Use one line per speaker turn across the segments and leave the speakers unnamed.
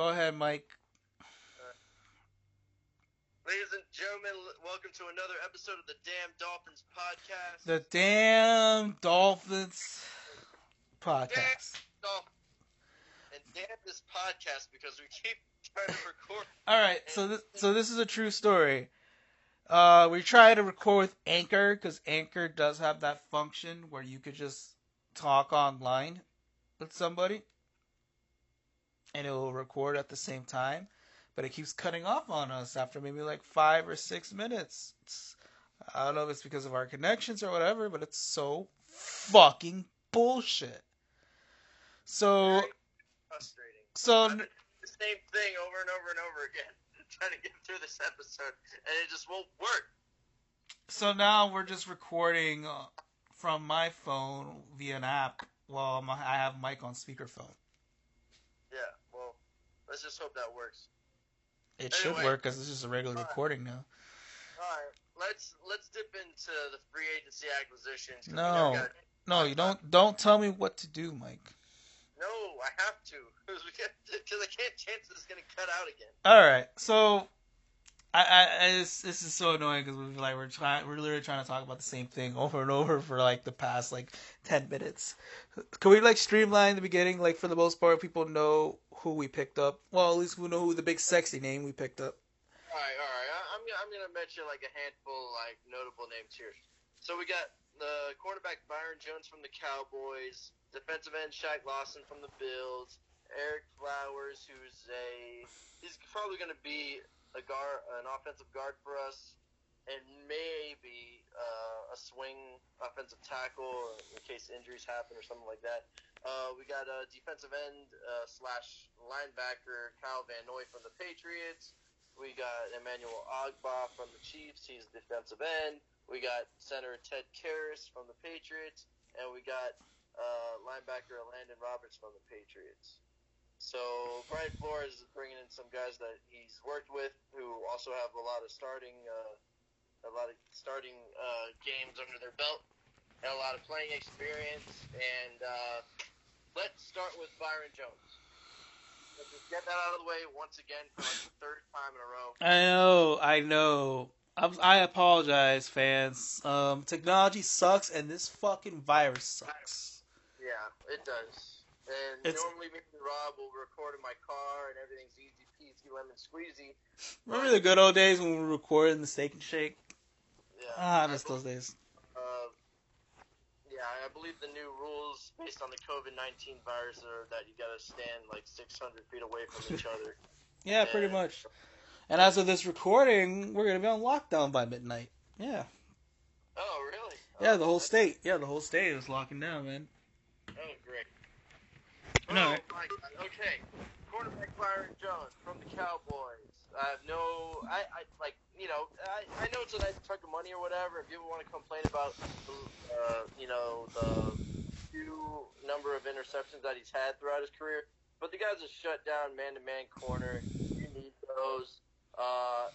Go ahead, Mike.
Ladies and gentlemen, welcome to another episode of the Damn Dolphins podcast.
The damn Dolphins podcast.
Damn Dolphins. And damn this podcast because we keep trying to record.
All right, so this, so this is a true story. Uh, we try to record with Anchor because Anchor does have that function where you could just talk online with somebody, and it will record at the same time. But it keeps cutting off on us after maybe like five or six minutes. It's, I don't know if it's because of our connections or whatever, but it's so fucking bullshit. So,
Very frustrating.
so
I've been doing the same thing over and over and over again, trying to get through this episode, and it just won't work.
So now we're just recording uh, from my phone via an app while I have Mike on speakerphone.
Yeah, let's just hope that works.
It should work because this is a regular recording now.
All right, let's let's dip into the free agency acquisitions.
No.
never got-
No, you don't. Don't tell me what to do, Mike.
No, I have to because I can't chance this is gonna cut out again.
All right. So, I, I, this, is so annoying because we're like we're trying, we're literally trying to talk about the same thing over and over for like the past like ten minutes. Can we like streamline the beginning? Like for the most part, people know who we picked up. Well, at least we know who the big sexy name we picked up.
All right, all right. I, I'm I'm gonna mention like a handful like notable names here. So we got the cornerback Byron Jones from the Cowboys, defensive end Shaq Lawson from the Bills, Ereck Flowers, who's a he's probably gonna be a guard, an offensive guard for us, and maybe uh, a swing offensive tackle in case injuries happen or something like that. Uh, we got a defensive end uh, slash linebacker Kyle Van Noy from the Patriots. We got Emmanuel Ogbah from the Chiefs. He's a defensive end. We got center Ted Karras from the Patriots, and we got uh, linebacker Landon Roberts from the Patriots. So Brian Flores is bringing in some guys that he's worked with, who also have a lot of starting, uh, a lot of starting uh, games under their belt, and a lot of playing experience. And uh, let's start with Byron Jones. Let's just get that out of the way once again for like the third time in a row.
I know, I know. I'm, I apologize, fans. Um, technology sucks, and this fucking virus sucks.
Yeah, it does. And
It's-
normally me and Rob will record in my car and everything's easy peasy lemon squeezy.
Remember the good old days when we were recording the Steak and Shake?
Yeah.
Ah, I miss those days.
Uh, yeah, I believe the new rules based on the COVID nineteen virus are that you gotta stand like six hundred feet away from each other.
Yeah, pretty much. And as of this recording, we're gonna be on lockdown by midnight. Yeah,
Oh, really?
yeah,
Oh,
the whole state. Yeah, the whole state is locking down, man.
Oh, great.
No,
Oh,
right?
God. Okay. Quarterback Byron Jones from the Cowboys. I have no, I, I like, you know, I, I know it's a nice chunk of money or whatever. If people want to complain about, uh, you know, the few number of interceptions that he's had throughout his career, but the guy's a shutdown man-to-man corner. You need those. Uh,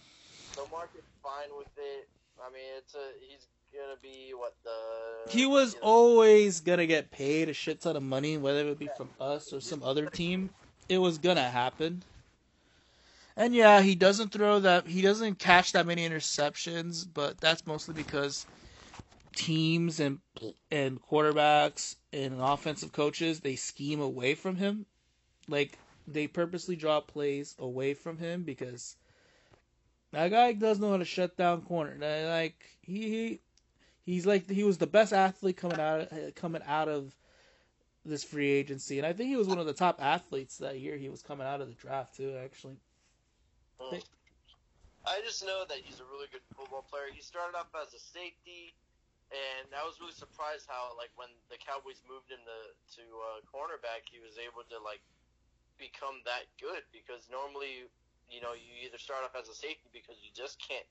the market's fine with it. I mean, it's a he's gonna be what the
He was
you know,
always gonna get paid a shit ton of money, whether it would be from us or some other team. It was gonna happen. And yeah, he doesn't throw that. He doesn't catch that many interceptions, but that's mostly because teams and and quarterbacks and offensive coaches they scheme away from him. Like they purposely draw plays away from him because that guy does know how to shut down corner. Like he, he he's like he was the best athlete coming out coming out of this free agency, and I think he was one of the top athletes that year. He was coming out of the draft too, actually.
I just know that he's a really good football player. He started off as a safety, and I was really surprised how, like, when the Cowboys moved him to to uh, cornerback, he was able to like become that good. Because normally, you know, you either start off as a safety because you just can't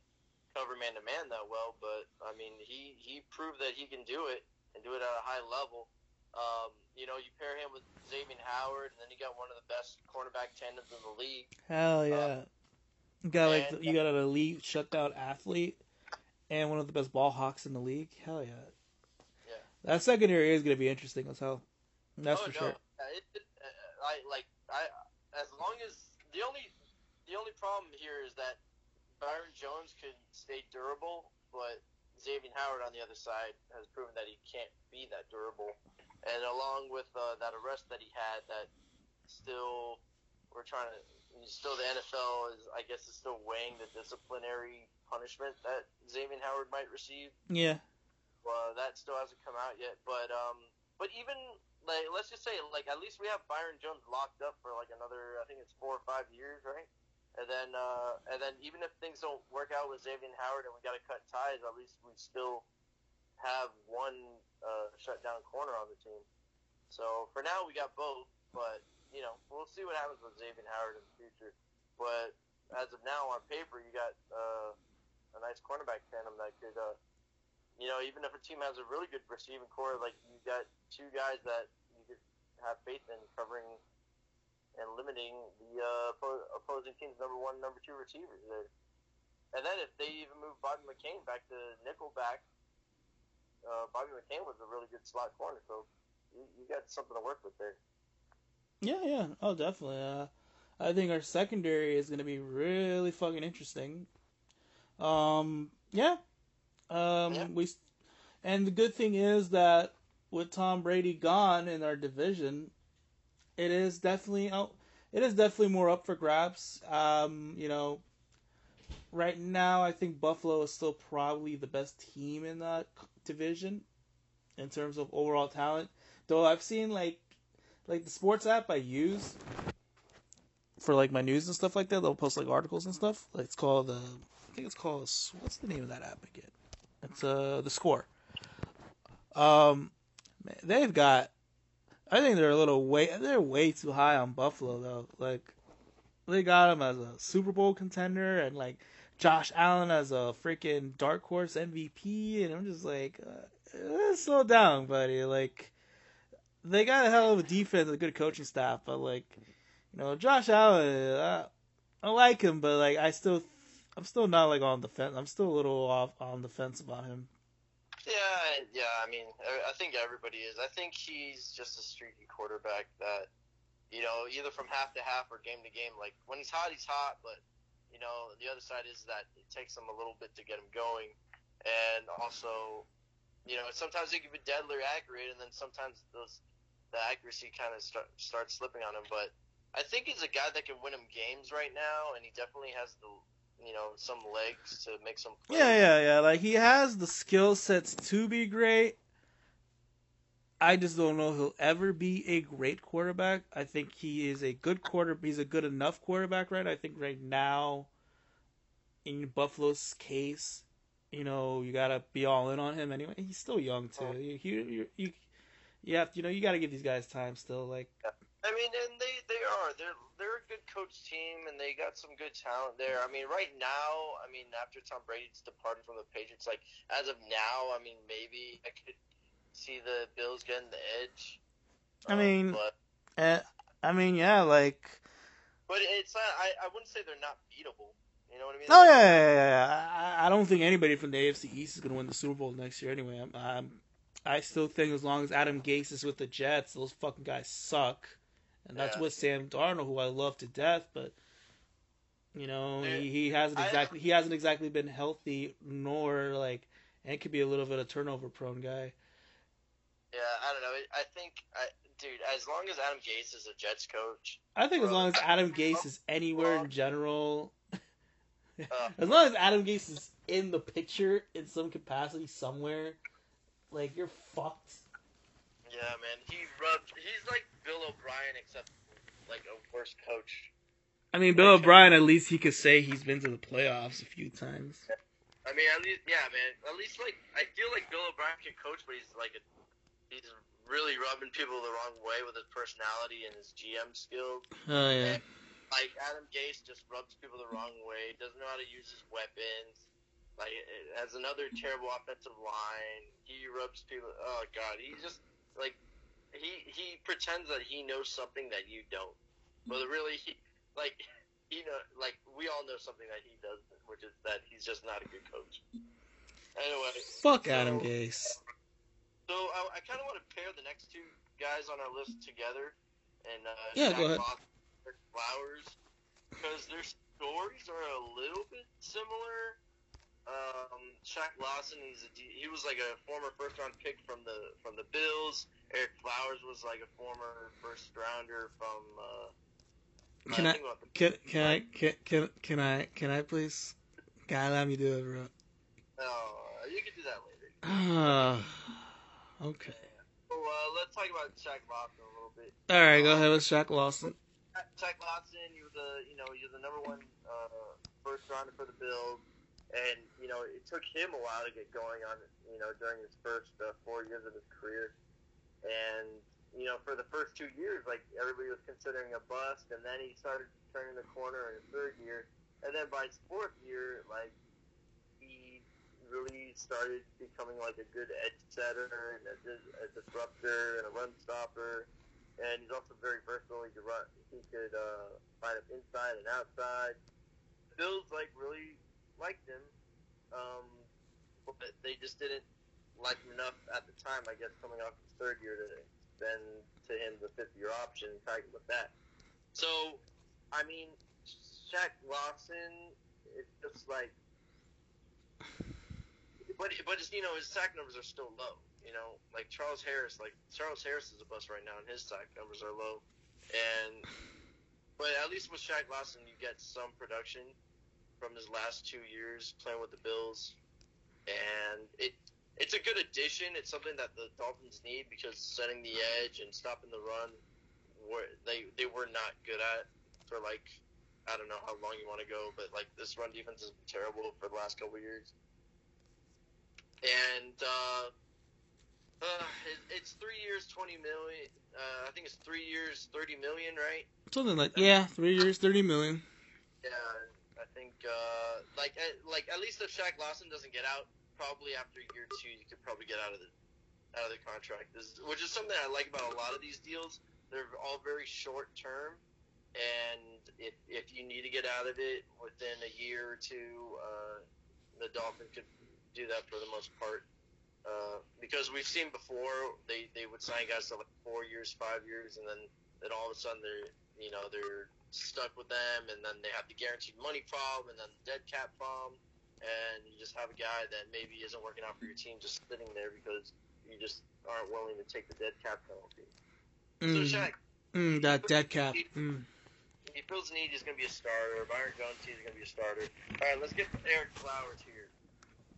cover man to man that well. But I mean, he he proved that he can do it and do it at a high level. Um, you know, you pair him with Xavier Howard, and then you got one of the best cornerback tandems in the league.
Hell yeah! you got like
and-
you got an elite shutdown athlete and one of the best ball hawks in the league. Hell yeah!
Yeah.
That secondary is gonna be interesting as hell. That's
oh,
for
no.
sure.
It, it, uh, I like I as long as the only the only problem here is that Byron Jones could stay durable, but Xavier Howard on the other side has proven that he can't be that durable. And along with uh, that arrest that he had, that still we're trying to still the NFL is I guess is still weighing the disciplinary punishment that Xavier Howard might receive.
Yeah.
Well, that still hasn't come out yet, but um, but even like let's just say like at least we have Byron Jones locked up for like another I think it's four or five years, right? And then uh, and then even if things don't work out with Xavier Howard and we got to cut ties, at least we still have one uh, shutdown corner on the team. So for now we got both, but you know we'll see what happens with Xavier Howard in the future. But as of now, on paper, you got uh, a nice cornerback tandem that could, uh, you know, even if a team has a really good receiving corps, like you got two guys that you could have faith in covering and limiting the uh, opposing team's number one, number two receivers there. And then if they even move Bobby McCain back to nickelback, uh, Bobby McCain was a really good slot corner, so you, you got something to work with there.
Yeah, yeah, oh, definitely. Uh, I think our secondary is going to be really fucking interesting. Um, yeah. Um, yeah. we, and the good thing is that with Tom Brady gone in our division, it is definitely out. It is definitely more up for grabs. Um, you know, right now I think Buffalo is still probably the best team in that division in terms of overall talent. Though I've seen like like the sports app I use for like my news and stuff like that. They'll post like articles and stuff. Like, it's called the uh, I think it's called what's the name of that app again? It's uh the score. Um, they've got. I think they're a little way. They're way too high on Buffalo though. Like they got him as a Super Bowl contender and like Josh Allen as a freaking dark horse MVP, and I'm just like, uh, slow down, buddy. Like they got a hell of a defense, a good coaching staff, but like you know, Josh Allen, I, I like him, but like I still, I'm still not like on the fence. I'm still a little off on the fence about him.
Yeah, yeah. I mean, I think everybody is. I think he's just a streaky quarterback that, you know, either from half to half or game to game. Like when he's hot, he's hot, but you know, the other side is that it takes him a little bit to get him going, and also, you know, sometimes he can be deadly accurate, and then sometimes those the accuracy kind of start starts slipping on him. But I think he's a guy that can win him games right now, and he definitely has the you know some legs to make some.
Plays. Yeah, yeah, yeah. Like he has the skill sets to be great. I just don't know he'll ever be a great quarterback. I think he is a good quarter. He's a good enough quarterback, right? I think right now, in Buffalo's case, you know, you gotta be all in on him anyway. He's still young too. Oh. You, you, you, you have, you know, you gotta give these guys time still. Like.
I mean, and they they are they're they're a good coach team, and they got some good talent there. I mean, right now, I mean, after Tom Brady's departed from the Patriots, like as of now, I mean, maybe I could see the Bills getting the edge.
I um, mean, but, uh, I mean, yeah, like.
But it's not. I I wouldn't say they're not beatable. You know what I mean?
Oh yeah, yeah, yeah. yeah. I, I don't think anybody from the AFC East is going to win the Super Bowl next year anyway. I'm, I'm, I still think as long as Adam Gase is with the Jets, those fucking guys suck and that's yeah. with Sam Darnold, who I love to death, but you know he, he hasn't exactly he hasn't exactly been healthy, nor like, and could be a little bit of turnover prone guy.
Yeah, I don't know. I think, I, dude, as long as Adam Gase is a Jets coach,
I think bro, as long as Adam Gase is anywhere in general, uh, as long as Adam Gase is in the picture in some capacity somewhere, like you're fucked.
Yeah, man. He rubbed. He's like Bill O'Brien, except like a worse coach.
I mean, Bill O'Brien. At least he could say he's been to the playoffs a few times.
I mean, at least, yeah, man. At least, like, I feel like Bill O'Brien can coach, but he's like, a, he's really rubbing people the wrong way with his personality and his GM skills.
Oh yeah. And,
like Adam Gase just rubs people the wrong way. Doesn't know how to use his weapons. Like has another terrible offensive line. He rubs people. Oh god, he just like he he pretends that he knows something that you don't, but really he like he know like we all know something that he doesn't, which is that he's just not a good coach. Anyway,
fuck so, Adam Gase.
So I, I kind of want to pair the next two guys on our list together, and uh,
yeah, Jack go ahead.
Flowers. because their stories are a little bit similar. Um, Shaq Lawson, he's a, he was like a former first round pick from the from the Bills. Ereck Flowers was like a former first rounder from. Uh,
Can I-
the-
Can can I can can can I can I please? God, let me do it, bro.
Oh, you can do that later.
Ah, okay.
So uh, let's talk about Shaq Lawson a little bit.
All right, go ahead with Shaq Lawson.
Shaq Lawson, he was a you know was the number one uh, first rounder for the Bills, and you know it took him a while to get going on you know during his first uh, four years of his career, and you know for the first two years like everybody was considering a bust, and then he started turning the corner in his third year, and then by his fourth year like he really started becoming like a good edge setter and a, a disruptor and a run stopper and he's also very versatile. He could run. He could uh, find him inside and outside. Bills like really liked him, um, but they just didn't like enough at the time. I guess coming off his third year to extend to him the fifth year option tag him with that. So, I mean, Shaq Lawson is just like. But, but it's, you know his sack numbers are still low. You know, like Charles Harris, like Charles Harris is a bust right now, and his sack numbers are low. And but at least with Shaq Lawson, you get some production from his last two years playing with the Bills, and it it's a good addition. It's something that the Dolphins need because setting the edge and stopping the run, were they they were not good at for like I don't know how long you want to go, but like this run defense has been terrible for the last couple years. And uh, uh, it, it's three years, twenty million. Uh, I think it's three years, thirty million, right?
Something like yeah, three years, thirty million.
Yeah, I think uh, like at, like at least if Shaq Lawson doesn't get out, probably after year two, you could probably get out of the out of the contract. This, which is something I like about a lot of these deals. They're all very short term, and if if you need to get out of it within a year or two, uh, the Dolphins could do that for the most part. Uh, because we've seen before, they, they would sign guys to like four years, five years, and then, then all of a sudden they're you know they're stuck with them, and then they have the guaranteed money problem, and then the dead cap problem, and you just have a guy that maybe isn't working out for your team just sitting there because you just aren't willing to take the dead cap penalty.
Mm,
So Shaq,
mm, that dead cap. Mm.
he feels the need. He's going to be a starter. Byron Jones, is going to be a starter. All right, let's get Ereck Flowers here.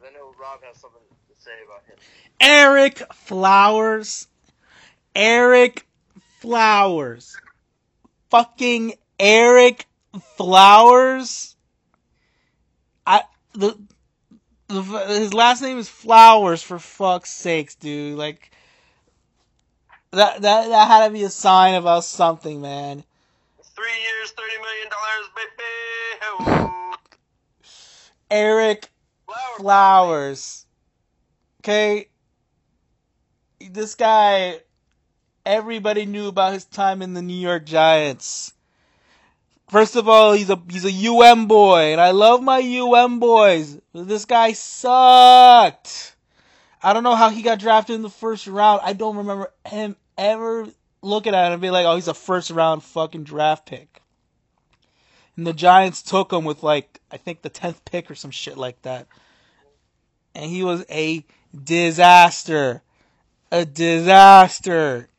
I know Rob has something to say about him.
Ereck Flowers. Ereck Flowers. Fucking Ereck Flowers. The, the his last name is Flowers for fuck's sakes, dude. Like that that that had to be a sign about something, man.
Three years, thirty million dollars, baby.
Ereck
Flowers.
Flowers. Okay. This guy, everybody knew about his time in the New York Giants. First of all, he's a he's a UM boy, and I love my UM boys. This guy sucked. I don't know how he got drafted in the first round. I don't remember him ever looking at him and be like, "Oh, he's a first round fucking draft pick." And the Giants took him with like I think the tenth pick or some shit like that and he was a disaster. A disaster.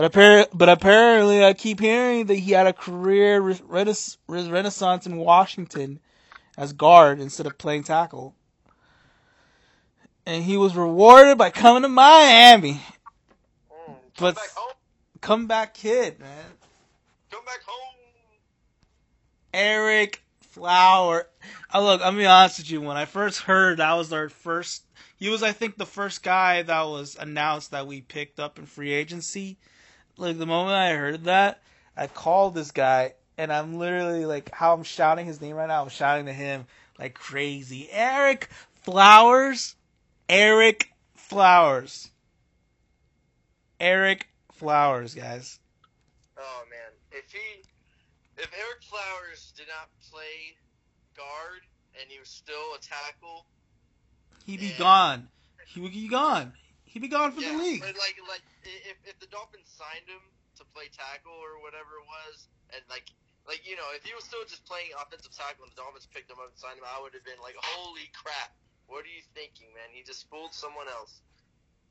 But, appar- but apparently, I keep hearing that he had a career re- renaissance, renaissance in Washington as guard instead of playing tackle. And he was rewarded by coming to Miami.
Mm, come
But-
back home.
Comeback kid, man.
Come back home.
Ereck Flower. Oh, look, I'm gonna be honest with you. When I first heard that was our first, he was, I think, the first guy that was announced that we picked up in free agency. Like the moment I heard that, I called this guy, and I'm literally like, how I'm shouting his name right now. I'm shouting to him like crazy. Ereck Flowers. Ereck Flowers. Ereck Flowers, guys.
Oh man, if he, if Ereck Flowers did not play guard and he was still a tackle,
He'd be
Yeah.
gone. He would be gone. He'd be gone for
yeah,
the league.
like like if if the Dolphins signed him to play tackle or whatever it was, and like like you know, if he was still just playing offensive tackle and the Dolphins picked him up and signed him, I would have been like, holy crap, what are you thinking, man? He just fooled someone else.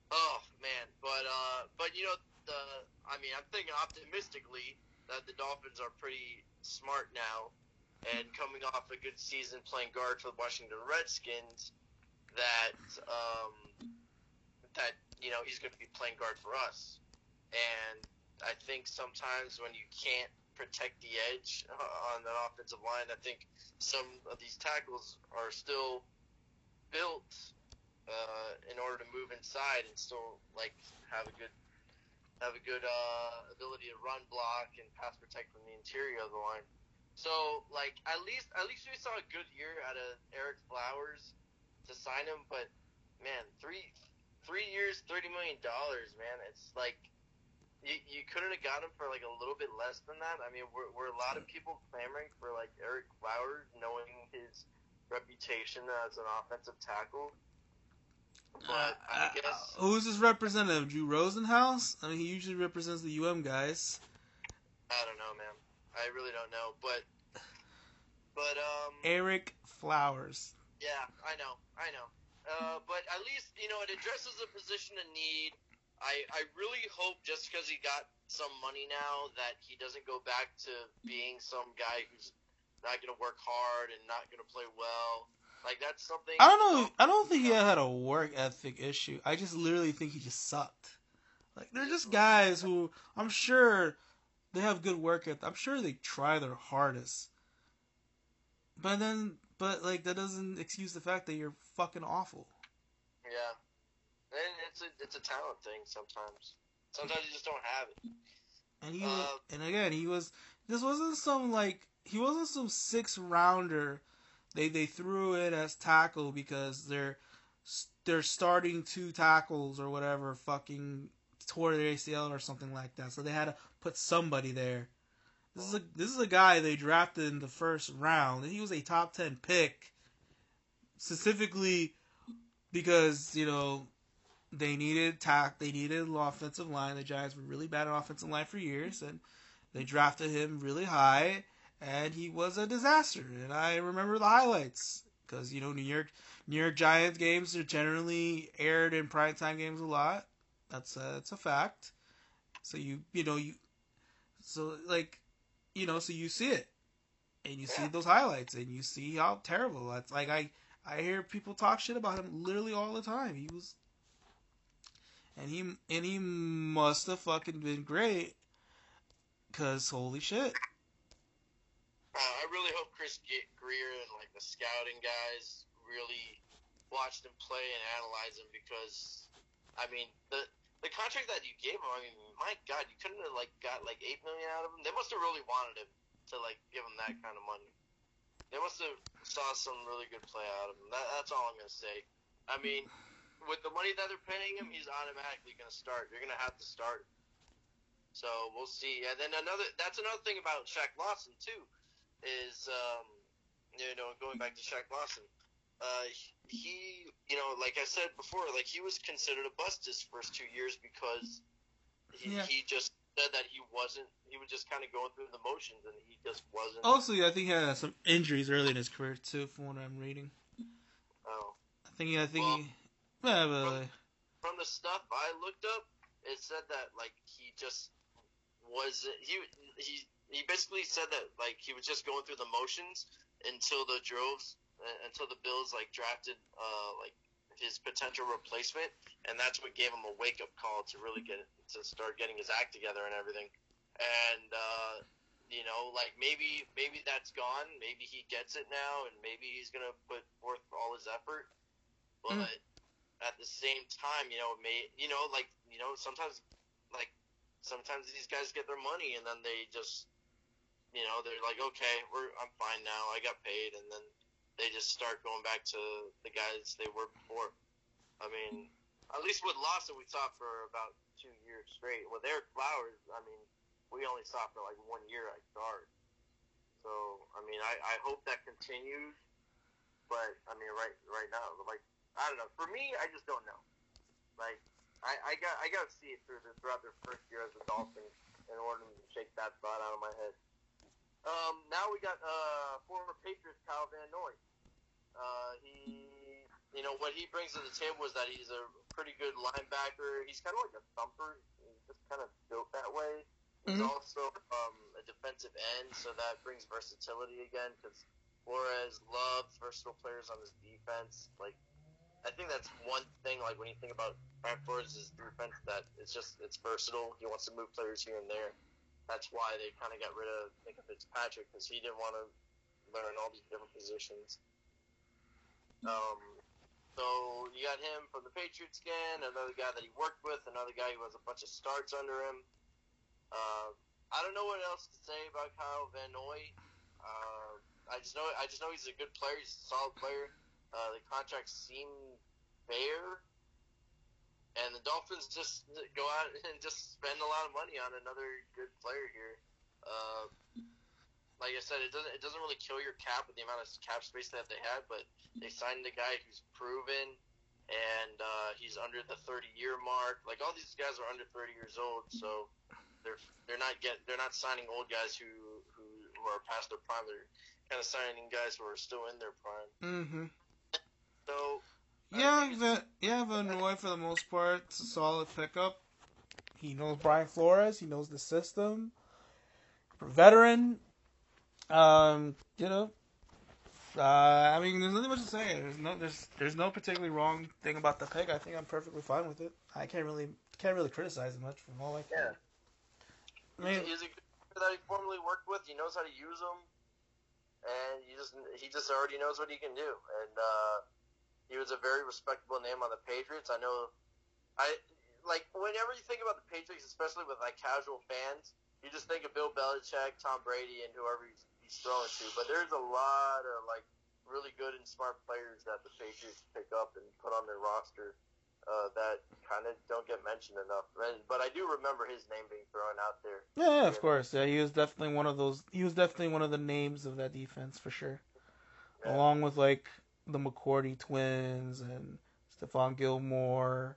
Oh man, but uh, but you know the, I mean, I'm thinking optimistically that the Dolphins are pretty smart now, and coming off a good season playing guard for the Washington Redskins, that um, that you know he's going to be playing guard for us, and I think sometimes when you can't protect the edge on the offensive line. I think some of these tackles are still built uh, in order to move inside and still like have a good have a good uh, ability to run block and pass protect from the interior of the line. So like at least at least we saw a good year out of Ereck Flowers to sign him, but man, three three years, thirty million dollars, man. It's like you, you couldn't have got him for like a little bit less than that. I mean, were, were a lot of people clamoring for like Ereck Flowers, knowing his reputation as an offensive tackle? But I
Uh,
guess
who's his representative? Drew Rosenhaus? I mean, he usually represents the UM guys.
I don't know, man. I really don't know, but but um
Ereck Flowers.
yeah, I know, I know. Uh, but at least you know it addresses a position of need. I I really hope just because he got some money now that he doesn't go back to being some guy who's not gonna work hard and not gonna play well. Like that's something.
I don't know. I don't think he had a work ethic issue. I just literally think he just sucked. Like they're just guys who I'm sure they have good work ethic. I'm sure they try their hardest. But then, but like that doesn't excuse the fact that you're fucking awful.
Yeah, and it's a it's a talent thing sometimes. Sometimes you just don't have it.
And he
Uh,
and again he was this wasn't some like he wasn't some six rounder. They they threw it as tackle because they're they're starting two tackles or whatever fucking tore their ACL or something like that. So they had to put somebody there. This is a this is a guy they drafted in the first round he was a top ten pick specifically because you know they needed tack they needed an offensive line. The Giants were really bad at offensive line for years, and they drafted him really high, and he was a disaster. And I remember the highlights because you know New York New York Giants games are generally aired in primetime games a lot. That's a, that's a fact. So you you know you so like you know so you see it and you see those highlights and you see how terrible that's like I I hear people talk shit about him literally all the time. He was and he and he must have fucking been great cuz holy shit.
Uh, I really hope Chris Grier and like the scouting guys really watched him play and analyze him because, I mean, the the contract that you gave him, I mean, my God, you couldn't have like got like eight million out of him. They must have really wanted him to like give him that kind of money. They must have saw some really good play out of him. That, that's all I'm gonna say. I mean, with the money that they're paying him, he's automatically gonna start. You're gonna have to start. So we'll see. And then another, that's another thing about Shaq Lawson too is um, you know going back to Shaq Lawson. Uh, he, you know, like I said before, like he was considered a bust his first two years because he,
Yeah.
he just said that he wasn't. He was just kind of going through the motions, and he just wasn't.
Also, I think he had some injuries early in his career too from what I'm reading.
Oh.
I think he, I think
Well,
he yeah, but,
from- From the stuff I looked up, it said that like he just was he he he basically said that like he was just going through the motions until the droves uh, until the Bills like drafted uh like his potential replacement, and that's what gave him a wake up call to really get to start getting his act together and everything. And uh, you know, like maybe maybe that's gone. Maybe he gets it now, and maybe he's gonna put forth all his effort. But
Mm.
at the same time, you know, it may you know, like you know, sometimes like sometimes these guys get their money and then they just you know they're like okay we're i'm fine now i got paid and then they just start going back to the guys they were before. I mean at least with lawson we saw for about two years straight. With ereck flowers i mean we only saw for like one year at guard. So i mean i i hope that continues but i mean right right now like i don't know. For me i just don't know. Like I, I got I got to see it through the, throughout their first year as a Dolphin, in order to shake that thought out of my head. Um, now we got uh, former Patriots Kyle Van Noy. Uh, he, you know, what he brings to the table is that he's a pretty good linebacker. He's kind of like a thumper. He's just kind of built that way. He's
Mhm.
also um, a defensive end, so that brings versatility again. Because Flores loves versatile players on his defense. Like, I think that's one thing. Like when you think about Brian Flores' defense, that it's just it's versatile. He wants to move players here and there. That's why they kind of got rid of Nick Fitzpatrick because he didn't want to learn all these different positions. Um, so you got him from the Patriots again, another guy that he worked with, another guy who has a bunch of starts under him. Uh, I don't know what else to say about Kyle Van Noy. Uh, I just know I just know he's a good player. He's a solid player. Uh, the contracts seem fair, and the Dolphins just go out and just spend a lot of money on another good player here. Uh, like I said, it doesn't it doesn't really kill your cap with the amount of cap space that they had, but they signed a guy who's proven, and uh, he's under the 30 year mark. Like all these guys are under 30 years old, so they're they're not get they're not signing old guys who who, who are past their prime. They're kind of signing guys who are still in their prime.
Mm-hmm.
So
Yeah, Van, yeah, Noy for the most part, it's a solid pickup. He knows Brian Flores. He knows the system. Veteran. Um, you know. Uh, I mean, there's nothing much to say. There's no, there's, there's no particularly wrong thing about the pick. I think I'm perfectly fine with it. I can't really, can't really criticize it much from all I
Yeah.
can. I mean,
he's a good that he formerly worked with. He knows how to use them, and he just he just already knows what he can do. And uh, he was a very respectable name on the Patriots. I know, I like whenever you think about the Patriots, especially with like casual fans, you just think of Bill Belichick, Tom Brady, and whoever he's, he's throwing to. But there's a lot of like really good and smart players that the Patriots pick up and put on their roster. Uh, that kind of don't get mentioned enough, but I do remember his name being thrown out there.
yeah, of course. Yeah, he was definitely one of those. He was definitely one of the names of that defense for sure.
Yeah.
along with like the McCourty twins and Stephon Gilmore.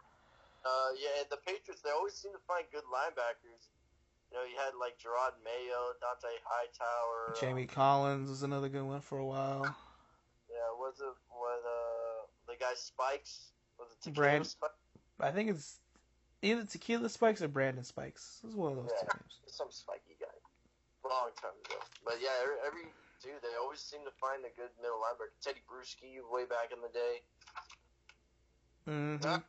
Uh, yeah, and the Patriots, they always seem to find good linebackers. You know, you had like Jerod Mayo, Dont'a Hightower.
Jamie Collins was another good one for a while.
Yeah, was it was uh the guy Spikes? Was it Tequila
Brand-
Spikes?
I think it's either Tequila Spikes or Brandon Spikes. It was one of those two names.
Some spiky guy. Long time ago. But yeah, every, every dude, they always seem to find a good middle linebacker. Tedy Bruschi, way back in the day.
hmm
Yeah.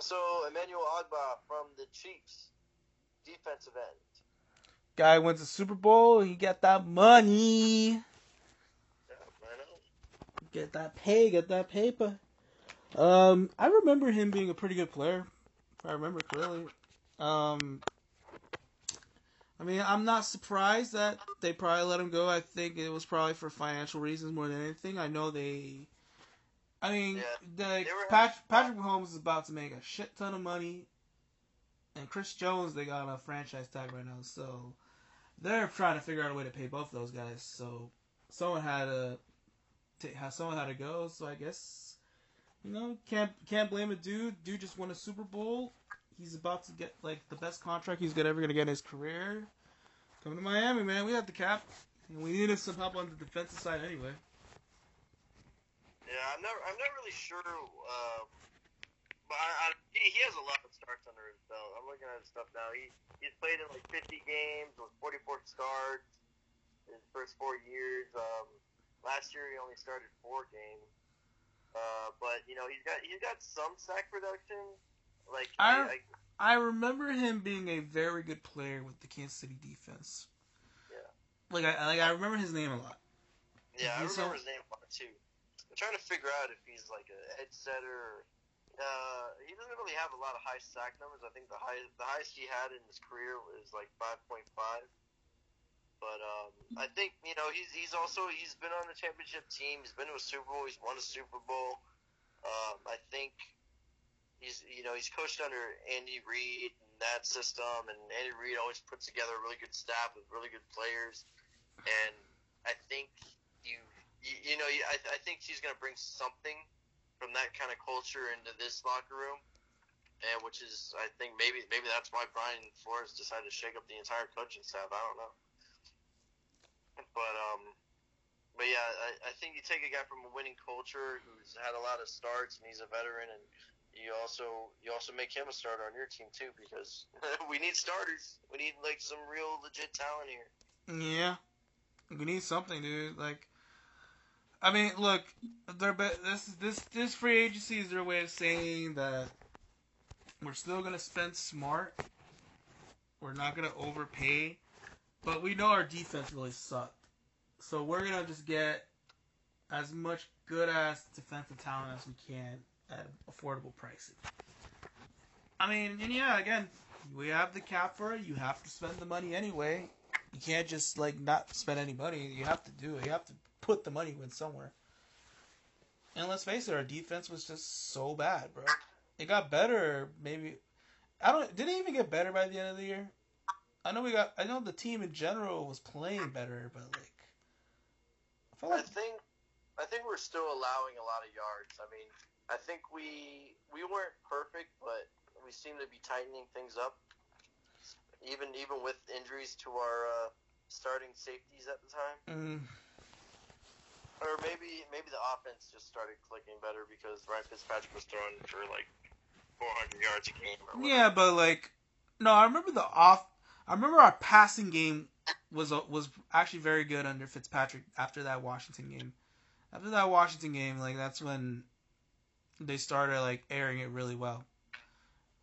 So Emmanuel Ogbah from the Chiefs, defensive end.
Guy wins the Super Bowl. He got that money.
Yeah.
Get that pay. Get that paper. Um, I remember him being a pretty good player. If I remember clearly. Um, I mean, I'm not surprised that they probably let him go. I think it was probably for financial reasons more than anything. I know they. I mean,
Yeah.
the
They were-
Pat, Patrick Mahomes is about to make a shit ton of money, and Chris Jones they got a franchise tag right now, so they're trying to figure out a way to pay both those guys. So someone had to, ta- someone had to go. So I guess you know can't can't blame a dude. Dude just won a Super Bowl. He's about to get like the best contract he's ever gonna get in his career. Come to Miami, man. We have the cap, and we needed some help on the defensive side anyway.
Yeah, I'm not. I'm not really sure. Uh, but I, I, he, he has a lot starts under his belt. I'm looking at his stuff now. He he's played in like 50 games with 44 starts his first four years. Um, last year he only started four games. Uh, but you know he's got he's got some sack production. Like
I-
I,
I remember him being a very good player with the Kansas City defense.
Yeah.
Like I like I remember his name a lot.
yeah, I remember his name a lot too. I'm trying to figure out if he's like a head setter. Or, uh, he doesn't really have a lot of high sack numbers. I think the highest the highest he had in his career was like 5.5. But um, I think you know he's he's also he's been on the championship team. He's been to a Super Bowl. He's won a Super Bowl. Um, I think he's you know he's coached under Andy Reid and that system, and Andy Reid always puts together a really good staff with really good players. And I think you you, you know I, I think he's going to bring something from that kind of culture into this locker room. and which is I think maybe maybe that's why Brian Flores decided to shake up the entire coaching staff. I don't know, but um, but yeah, I, I think you take a guy from a winning culture who's had a lot of starts and he's a veteran, and you also you also make him a starter on your team too because we need starters. We need like some real legit talent here.
Yeah, we need something, dude. Like, I mean, look, they're be- this this this free agency is their way of saying that we're still gonna spend smart. We're not gonna overpay, but we know our defense really sucked. So we're gonna just get as much good ass defensive talent as we can at affordable prices. I mean, and yeah, again, we have the cap for it. You have to spend the money anyway. You can't just like not spend any money. You have to do it. You have to put the money went somewhere. And let's face it, our defense was just so bad, bro. It got better, maybe. I don't. Did it even get better by the end of the year? I know we got. I know the team in general was playing better, but like, I felt
I think I think we're still allowing a lot of yards. I mean, I think we we weren't perfect, but we seem to be tightening things up. Even even with injuries to our uh, starting safeties at the time,
mm,
or maybe maybe the offense just started clicking better because Ryan Fitzpatrick was throwing for like 400 yards a game. Or whatever.
yeah, but like, no, I remember the off. I remember our passing game was was actually very good under Fitzpatrick after that Washington game. After that Washington game, like that's when they started like airing it really well.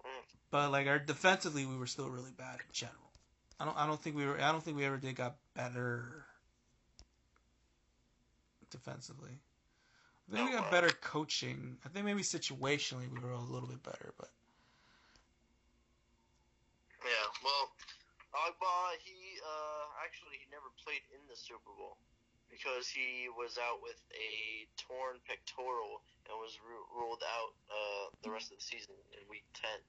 Mm.
But like our defensively, we were still really bad in general. I don't I don't think we were I don't think we ever did got better defensively. I think we got better coaching. I think maybe situationally we were a little bit better, but
Yeah, well, Ogbah, he uh, actually he never played in the Super Bowl because he was out with a torn pectoral and was ru- ruled out uh, the rest of the season in Week Ten.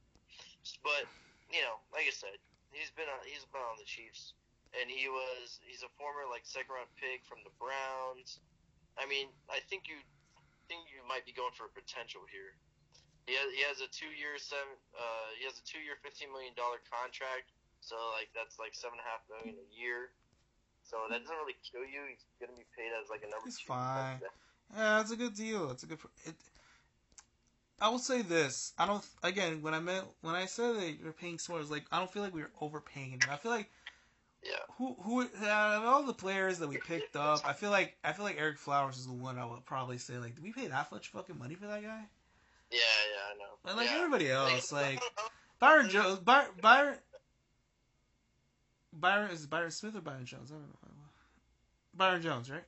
But you know, like I said, he's been on, he's been on the Chiefs, and he was he's a former like second round pick from the Browns. I mean, I think you think you might be going for a potential here. He has, he has a two year seven uh, he has a two year fifteen million dollar contract. So like that's like seven and a half million a year. So that doesn't really kill you. He's gonna be paid as like a number
He's
two.
fine. Yeah, it's a good deal. It's a good. It, I will say this. I don't. Again, when I meant when I said that you're paying smart, it's like I don't feel like we were overpaying him. I feel like
Yeah.
who who out of all the players that we picked up, I feel like I feel like Ereck Flowers is the one I would probably say like, did we pay that much fucking money for that guy?
Yeah, yeah, I know.
But like
yeah.
everybody else, like. Byron Jones, Byron, Byron, Byron is it Byron Smith or Byron Jones? I don't know. Byron Jones, right?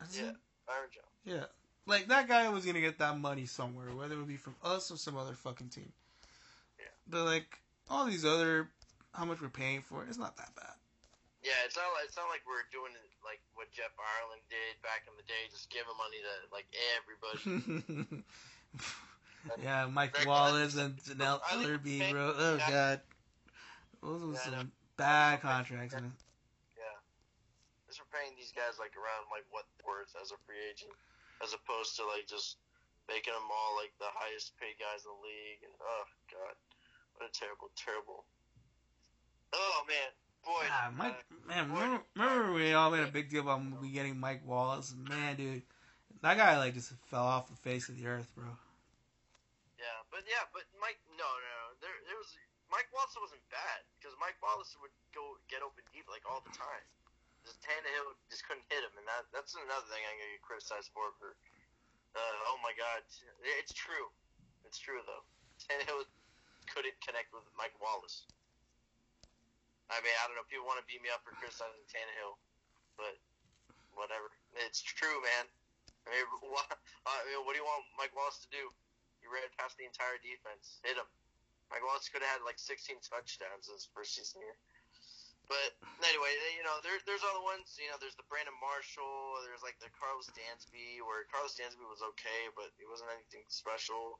That's
Yeah.
name?
Byron Jones.
Yeah. Like that guy was gonna get that money somewhere, whether it would be from us or some other fucking team.
Yeah.
But like all these other, how much we're paying for it, it's not that bad.
Yeah, it's not it's not like we're doing it like what Jeff Ireland did back in the day, just giving money to like everybody.
yeah, Mike
That-
Wallace and Dannell
Ellerbe,
bro. Oh
yeah.
god, those were
Yeah,
some bad contracts.
Yeah. Because we're paying these guys like around like what worth as a free agent, as opposed to like just making them all like the highest paid guys in the league. And oh god, what a terrible, terrible. Oh man, boy.
Ah, Mike,
uh,
man, remember, remember we all made a big deal about we getting Mike Wallace? Man, dude, that guy like just fell off the face of the earth, bro.
Yeah, but yeah, but Mike, no, no, no. There, there was Mike Wallace wasn't bad because Mike Wallace would go get open deep like all the time. Just Tannehill just couldn't hit him, and that that's another thing I'm gonna get criticized for. For uh, oh my god, it's true, it's true though. Tannehill couldn't connect with Mike Wallace. I mean, I don't know. If people want to beat me up for criticizing Tannehill, but whatever. It's true, man. I mean, what, uh, I mean, what do you want Mike Wallace to do? He ran past the entire defense, hit him. Mike Wallace could have had like 16 touchdowns his first season here. But anyway, you know, there, there's other ones. You know, there's the Brandon Marshall. There's like the Karlos Dansby, where Karlos Dansby was okay, but it wasn't anything special.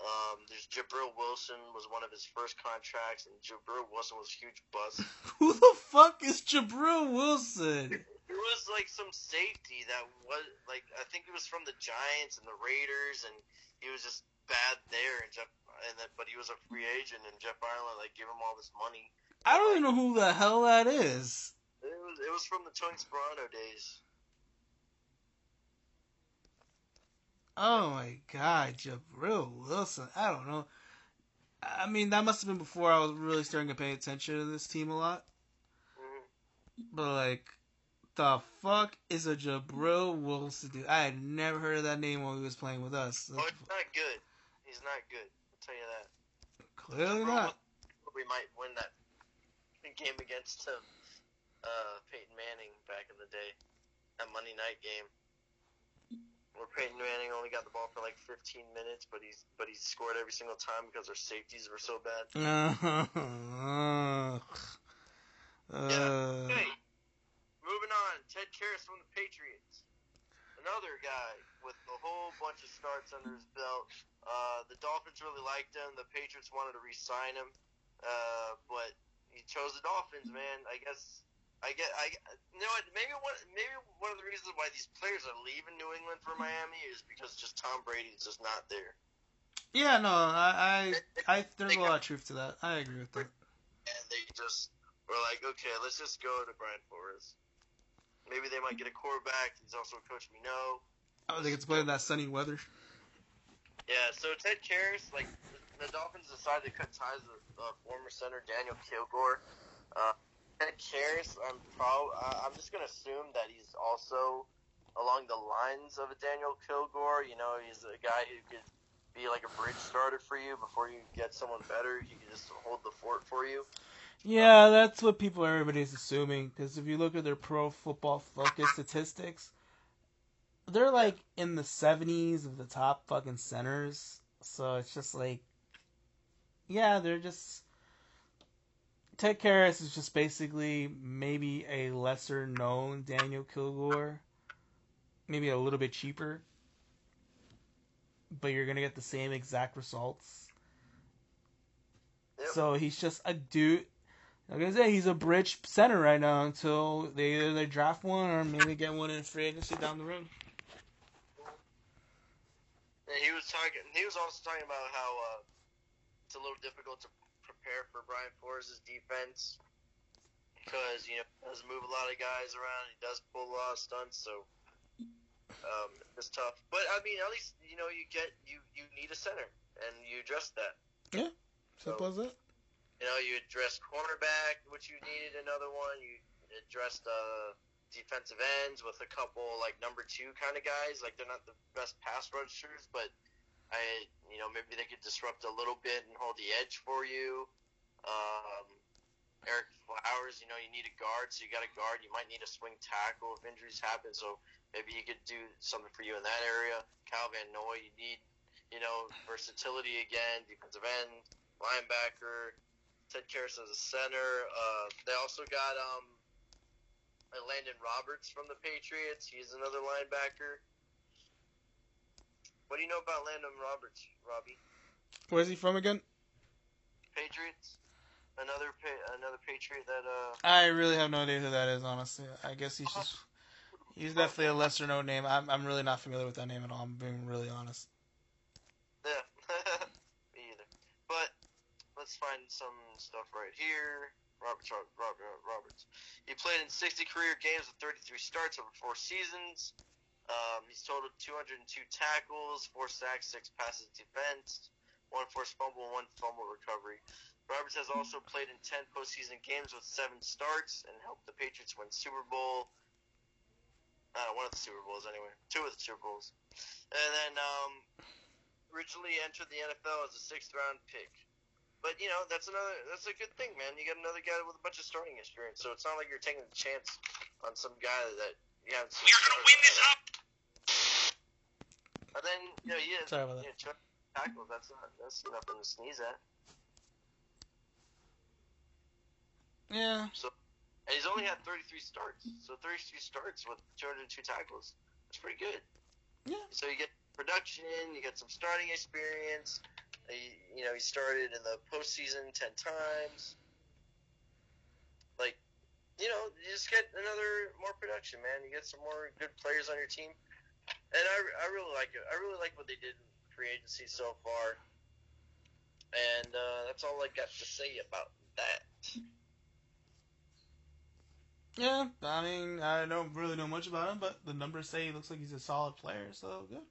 Um, there's Gibril Wilson was one of his first contracts, and Gibril Wilson was a huge bust.
Who the fuck is Gibril Wilson?
It was like some safety that was like I think it was from the Giants and the Raiders, and he was just bad there. And Jeff, and then but he was a free agent, and Jeff Ireland like gave him all this money.
I don't even know who the hell that is.
It was it was from the Tony Sparano days.
Oh my god, Gibril Wilson. I don't know. I mean, that must have been before I was really starting to pay attention to this team a lot.
Mhm.
But like, the fuck is a Gibril Wilson dude? I had never heard of that name while he was playing with us.
Oh, he's not good. He's not good. I'll tell you that.
Clearly
Bro,
not.
We might win that game against uh, uh, Peyton Manning back in the day, that Monday night game. Where Peyton Manning only got the ball for like 15 minutes, but he's but he scored every single time because our safeties were so bad.
Uh, uh,
Hey, moving on. Ted Karras from the Patriots. Another guy with a whole bunch of starts under his belt. Uh, the Dolphins really liked him. The Patriots wanted to re-sign him, uh, but he chose the Dolphins. Man, I guess. I get. I you know what? Maybe one. Maybe one of the reasons why these players are leaving New England for Miami is because just Tom Brady's just not there,
yeah, no, I, I, I, there's a lot of truth to that. I agree with that.
and they just were like, okay, let's just go to Brian Flores. Maybe they might get a quarterback. He's also a coach we know.
Oh, they get to play in that sunny weather.
Yeah, so Ted Karras, like the Dolphins decided to cut ties with uh, former center Daniel Kilgore. Uh, Ted Karras, I'm uh, I'm just gonna assume that he's also along the lines of a Daniel Kilgore. You know, he's a guy who could be like a bridge starter for you before you get someone better. He could just hold the fort for you.
Yeah, that's what people, everybody's assuming. Because if you look at their pro football focus statistics, they're like in the 70s of the top fucking centers. So it's just like, yeah, they're just. Ted Karras is just basically maybe a lesser known Daniel Kilgore. Maybe a little bit cheaper. But you're going to get the same exact results.
Yep.
So he's just a dude. Like I say, he's a bridge center right now until they either they draft one or maybe get one in free agency down the road.
And he was talking. He was also talking about how uh, it's a little difficult to prepare for Brian Flores' defense because you know he does move a lot of guys around. He does pull a lot of stunts, so um, it's tough. But I mean, at least you know you get you you need a center, and you address that.
Yeah, simple so, as that.
You know, you address cornerback, which you needed another one. You addressed uh, defensive ends with a couple like number two kind of guys. Like they're not the best pass rushers, but I, you know, maybe they could disrupt a little bit and hold the edge for you. Um, Ereck Flowers, you know, you need a guard, so you got a guard. You might need a swing tackle if injuries happen, so maybe he could do something for you in that area. Kyle Van Noy, you need, you know, versatility again, defensive end, linebacker. Ted Karras as a center. Uh, they also got um, Landon Roberts from the Patriots. He's another linebacker. What do you know about Landon Roberts, Robbie?
Where's he from again?
Patriots. Another pa- another Patriot that uh.
I really have no idea who that is. Honestly, I guess he's just he's definitely a lesser known name. I'm I'm really not familiar with that name at all. I'm being really honest.
Yeah. Me either. But let's find some stuff right here. Roberts, Robert, Robert, Roberts. He played in 60 career games with 33 starts over four seasons. Um, he's totaled 202 tackles, four sacks, six passes defense, one forced fumble, one fumble recovery. Roberts has also played in 10 postseason games with seven starts and helped the Patriots win Super Bowl. Uh, one of the Super Bowls, anyway. Two of the Super Bowls. And then um, originally entered the NFL as a sixth round pick. But you know that's another that's a good thing, man. You got another guy with a bunch of starting experience, so it's not like you're taking a chance on some guy that you haven't seen.
We're gonna win this up.
And then you know, yeah,
Sorry about that.
yeah, Chuck tackles. That's not that's nothing to sneeze at.
Yeah.
So, And he's only had 33 starts, so 33 starts with 202 tackles. That's pretty good.
Yeah.
So you get production, you get some starting experience. He, you know, he started in the postseason 10 times. Like, you know, you just get another more production, man. You get some more good players on your team, and I, I really like it. I really like what they did in free agency so far. And uh, that's all I got to say about that.
Yeah, I mean, I don't really know much about him, but the numbers say he looks like he's a solid player, so good.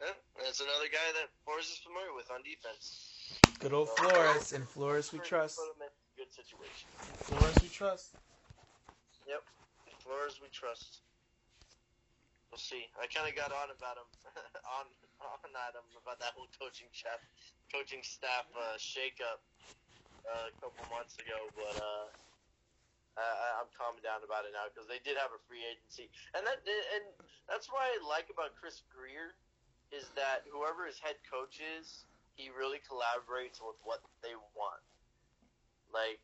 Yeah, that's another guy that Flores is familiar with on defense.
Good old Flores, and Flores we trust.
him in a good situation.
Flores we trust.
Flores we trust. We'll see. I kind of got on about him, on on at him about that whole coaching staff, coaching staff uh, shakeup uh, a couple months ago, but uh, I, I'm calming down about it now because they did have a free agency, and that and that's what I like about Chris Grier is that whoever his head coach is, he really collaborates with what they want. Like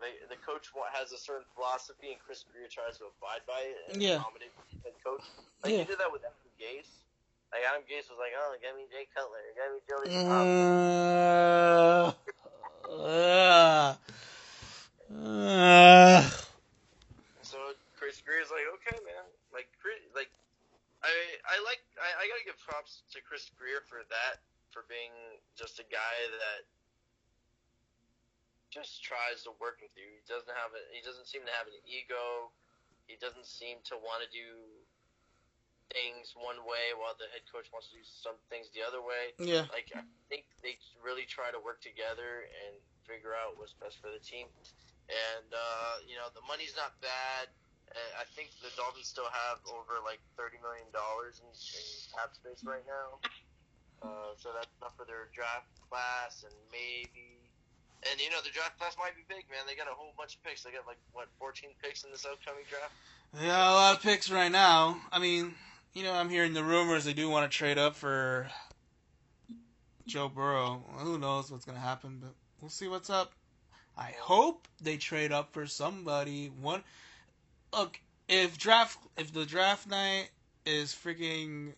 the, the coach has a certain philosophy, and Chris Grier tries to abide by it and
Yeah.
accommodate the coach. Like
Yeah.
he did that with Adam Gase. Like Adam Gase was like, "Oh, get me Jay Cutler, get me Joey."
Uh, uh, uh,
So Chris Grier's like, "Okay, man." Like, like I I like I, I gotta give props to Chris Grier for that, for being just a guy that just tries to work with you. He doesn't have a, he doesn't seem to have an ego. He doesn't seem to want to do things one way while the head coach wants to do some things the other way.
yeah.
Like I think they really try to work together and figure out what's best for the team. And uh, you know the money's not bad. I think the Dolphins still have over like thirty million dollars in, in cap space right now. Uh, so that's enough for their draft class and maybe. And you know the draft class might be big, man. They got a whole bunch of picks. They got like what, 14 picks in this upcoming draft.
They got a lot of picks right now. I mean, you know, I'm hearing the rumors they do want to trade up for Joe Burrow. Well, who knows what's to happen, but we'll see what's up. I hope they trade up for somebody. One, look, if draft, if the draft night is freaking,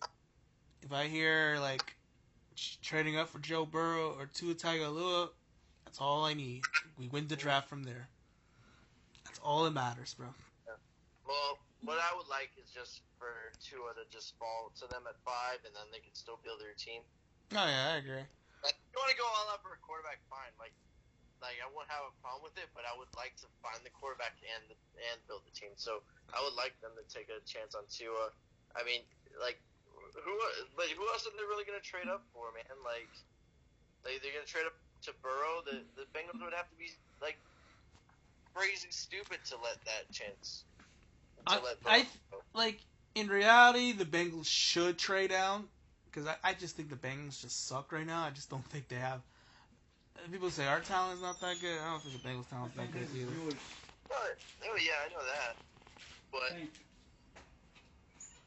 if I hear like trading up for Joe Burrow or Tua Tagovailoa, that's all I need. We win the draft from there. That's all that matters, bro.
Well, what I would like is just for Tua to just fall to them at five, and then they can still build their team.
Oh yeah, I agree.
Like, if you want to go all out for a quarterback, fine. Like, like I won't have a problem with it, but I would like to find the quarterback and the, and build the team. So I would like them to take a chance on Tua. I mean, like, who? Like, who else are they really gonna trade up for, man? Like, like they're gonna trade up to Burrow. The the Bengals would have to be like crazy stupid to let that chance. To
I-
let
I-
Burrow go.
Like in reality, the Bengals should trade down because I, I just think the Bengals just suck right now. I just don't think they have. People say our talent is not that good. I don't think the Bengals talent is that good either.
But, oh yeah, I know that. But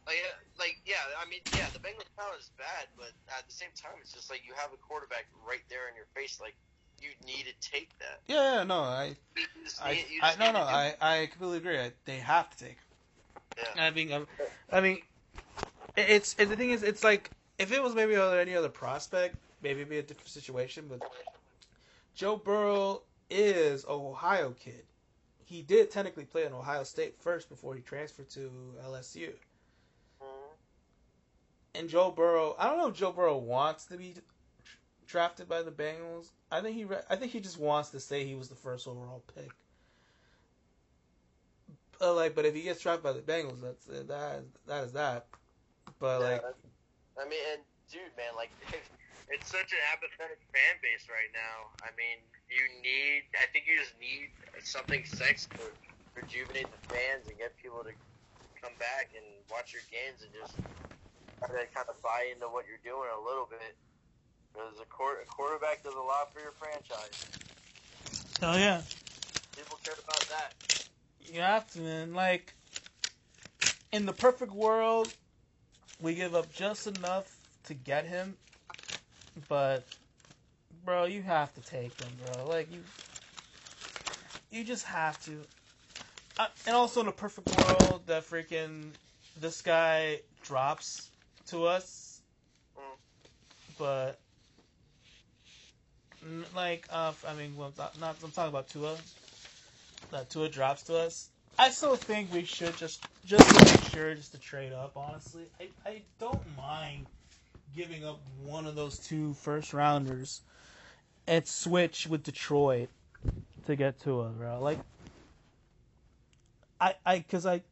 like, uh, like yeah, I mean, yeah, the Bengals talent is bad, but at the same time, it's just like you have a quarterback right there in your face. Like you need to take that.
Yeah, yeah, no, I,
You just
I, I no, no, I, I completely agree. I, they have to take.
Yeah.
I mean, I'm- I mean, it's and the thing is, it's like if it was maybe other, any other prospect, maybe it'd be a different situation. But Joe Burrow is a Ohio kid. He did technically play in Ohio State first before he transferred to LSU. And Joe Burrow, I don't know if Joe Burrow wants to be drafted by the Bengals. I think he, I think he just wants to say he was the first overall pick. But like, but if he gets drafted by the Bengals, that's uh, that. That is that. But
Yeah,
like,
I mean, and dude, man, like it's such an apathetic fan base right now. I mean, you need. I think you just need something sex to rejuvenate the fans and get people to come back and watch your games and just to kind of buy into what you're doing a little bit. Because a, a quarterback does a lot for your franchise.
oh yeah,
People care about that.
you have to, man. Like, in the perfect world, we give up just enough to get him, but bro, you have to take him, bro. Like you, you just have to. Uh, and also in a perfect world, that freaking this guy drops to us,
Mm.
but like, uh, I mean, well, not, not I'm talking about Tua. That Tua drops to us. I still think we should just just to make sure, just to trade up. Honestly, I I don't mind giving up one of those two first rounders and switch with Detroit to get Tua, bro. Like, I, I, cause I,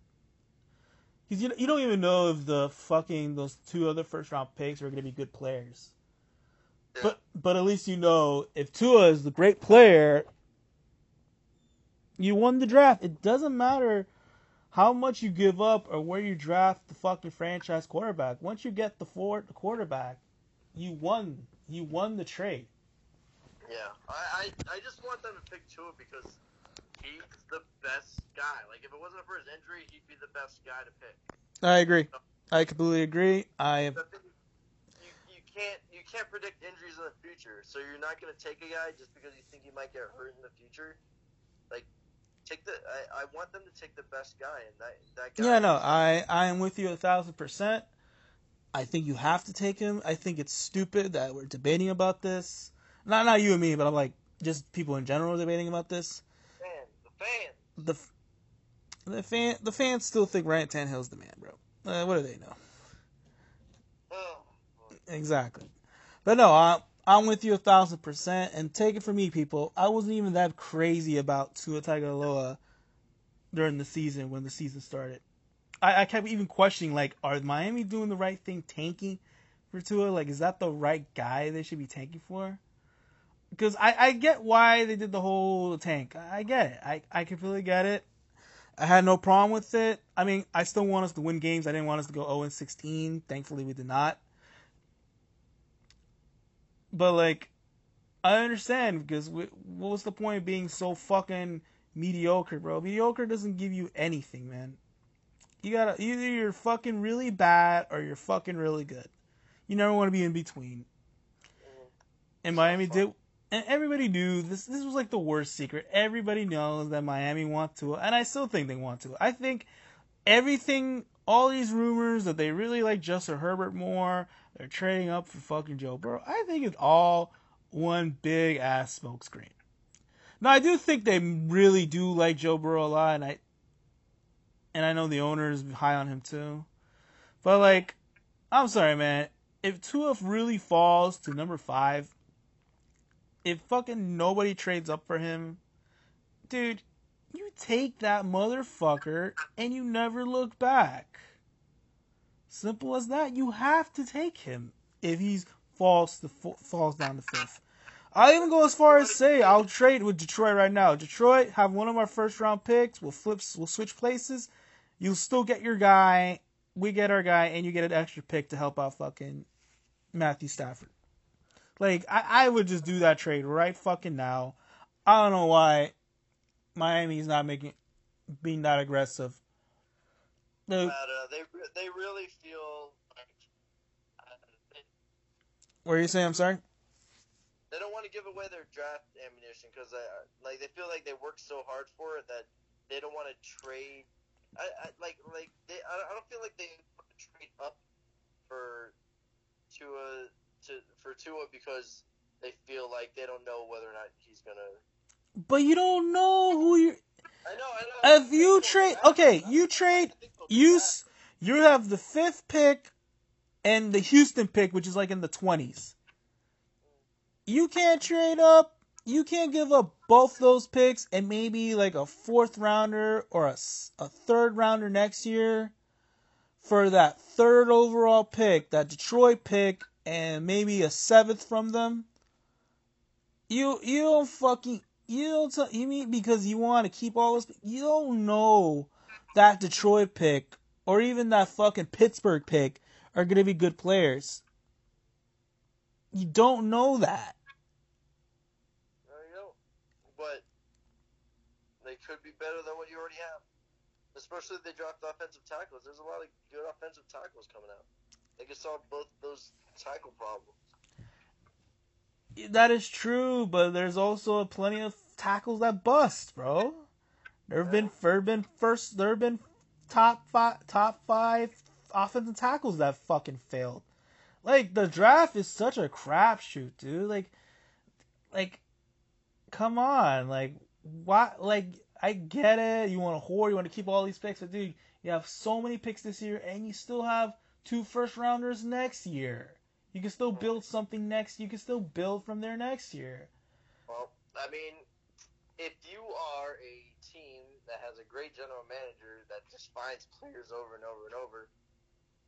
cause you, you don't even know if the fucking those two other first round picks are gonna be good players.
Yeah.
But, but at least you know if Tua is the great player, you won the draft. It doesn't matter how much you give up or where you draft the fucking franchise quarterback. Once you get the four the quarterback, you won. You won the trade.
Yeah, I, I, I just want them to pick Tua because he's the best guy. Like, if it wasn't for his injury, he'd be the best guy to pick.
I agree. I completely agree. I
you, you can't you can't predict injuries in the future, so you're not gonna take a guy just because you think he might get hurt in the future. Like, take the I, I want them to take the best guy, and that that guy.
yeah no I I am with you a thousand percent. I think you have to take him. I think it's stupid that we're debating about this. Not not you and me, but I'm like just people in general debating about this.
Fan, the.
The the fan the fans still think Ryan Tannehill's the man, bro. Uh, what do they know?
Oh,
Exactly. But no, I, I'm with you a thousand percent. And take it from me, people. I wasn't even that crazy about Tua Tagovailoa during the season when the season started. I, I kept even questioning, like, are Miami doing the right thing, tanking for Tua? Like, is that the right guy they should be tanking for? Because I, I get why they did the whole tank. I, get it. I, I completely get it. I had no problem with it. I mean, I still want us to win games. I didn't want us to go 0 16. Thankfully, we did not. But like, I understand because we, what was the point of being so fucking mediocre, bro? Mediocre doesn't give you anything, man. You gotta either you're fucking really bad or you're fucking really good. You never want to be in between. Mm-hmm. And Miami did, and everybody knew this. This was like the worst secret. Everybody knows that Miami want to, and I still think they want to. I think everything, all these rumors that they really like Justin Herbert more, they're trading up for fucking Joe Burrow. I think it's all one big ass smokescreen. Now I do think they really do like Joe Burrow a lot, and I and I know the owner is high on him too. But like, I'm sorry, man. If Tua really falls to number five, if fucking nobody trades up for him, dude, you take that motherfucker and you never look back. Simple as that. You have to take him if he's falls to falls down to fifth. I'll even go as far as say I'll trade with Detroit right now. Detroit have one of our first round picks. We'll flip. We'll switch places. You'll still get your guy. We get our guy, and you get an extra pick to help out fucking Matthew Stafford. Like I, I would just do that trade right fucking now. I don't know why Miami's not making being that aggressive. The,
But uh, they they really feel like uh, they,
what are you saying? I'm sorry.
they don't want to give away their draft ammunition because like they feel like they worked so hard for it that they don't want to trade. I, I like like they I I don't feel like they want to trade up for Tua to for Tua because they feel like they don't know whether or not he's gonna.
But you don't know who you.
I know, I know.
If you trade, okay, you trade, you s- you have the fifth pick and the Houston pick, which is like in the twenties. You can't trade up. You can't give up both those picks and maybe like a fourth rounder or a, a third rounder next year for that third overall pick, that Detroit pick, and maybe a seventh from them. You you don't fucking you don't t- you mean because you want to keep all those you don't know that Detroit pick or even that fucking Pittsburgh pick are gonna be good players. You don't know that.
But they could be better than what you already have. Especially if they dropped offensive tackles. There's a lot of good offensive tackles coming out. They can solve both those tackle problems.
That is true, but there's also plenty of tackles that bust, bro. There have been there have been first there have been top five top five offensive tackles that fucking failed. Like the draft is such a crapshoot, dude. Like, like, come on, like, what? Like, I get it. You want to hoard, you want to keep all these picks, but dude, you have so many picks this year, and you still have two first rounders next year. You can still build something next. You can still build from there next year.
Well, I mean, if you are a team that has a great general manager that just finds players over and over and over,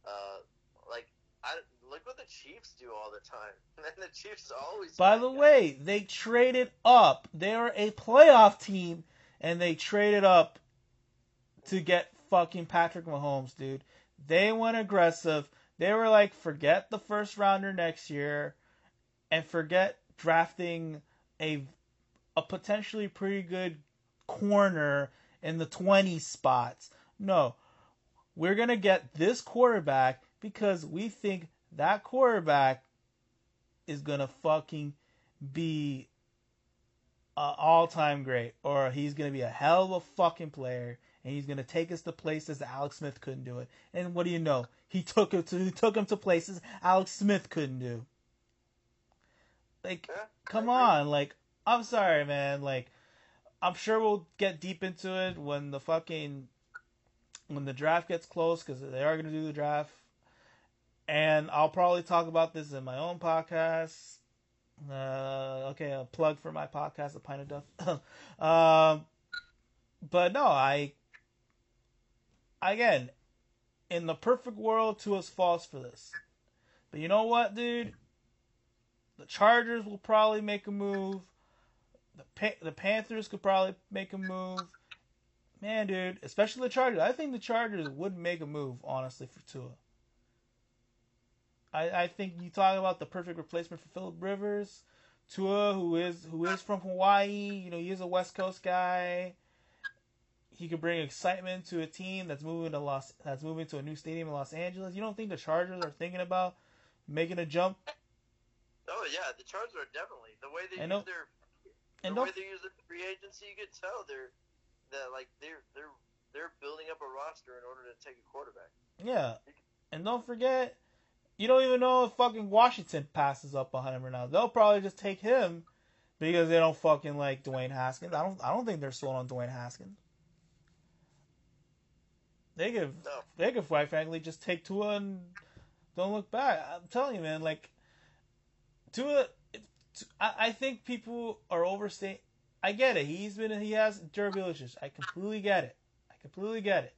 uh, like I look what the Chiefs do all the time, and the Chiefs always.
By the way, they traded up. They're a playoff team, and they traded up to get fucking Patrick Mahomes, dude. They went aggressive. They were like, forget the first rounder next year, and forget drafting a a potentially pretty good corner in the 20 spots. No, we're gonna get this quarterback because we think that quarterback is gonna fucking be all-time great, or he's gonna be a hell of a fucking player, and he's gonna take us to places that Alex Smith couldn't do it. And what do you know? He took him to he took him to places Alex Smith couldn't do. Like,
Yeah,
come on, like, I'm sorry, man. Like, I'm sure we'll get deep into it when the fucking when the draft gets close because they are gonna do the draft, and I'll probably talk about this in my own podcast. Uh, okay, a plug for my podcast, The pint of duff. um, but no, I again, in the perfect world, Tua's false for this. But you know what, dude? The Chargers will probably make a move. The pa- the Panthers could probably make a move. Man, dude, especially the Chargers. I think the Chargers would make a move, honestly, for Tua. I, I think you talk about the perfect replacement for Philip Rivers, Tua, who is who is from Hawaii. You know, he is a West Coast guy. He could bring excitement to a team that's moving to Los that's moving to a new stadium in Los Angeles. You don't think the Chargers are thinking about making a jump?
Oh yeah, the Chargers are definitely the way they
And
use their
And
the way they use their free agency. You could tell they're that like they're they're they're building up a roster in order to take a quarterback.
Yeah, and don't forget, you don't even know if fucking Washington passes up on him or not. They'll probably just take him because they don't fucking like Dwayne Haskins. I don't. I don't think they're sold on Dwayne Haskins. They could.
No.
They could quite frankly just take Tua and don't look back. I'm telling you, man. Like Tua, I, I think people are overstating. I get it. He's been. He has durability issues. I completely get it. I completely get it.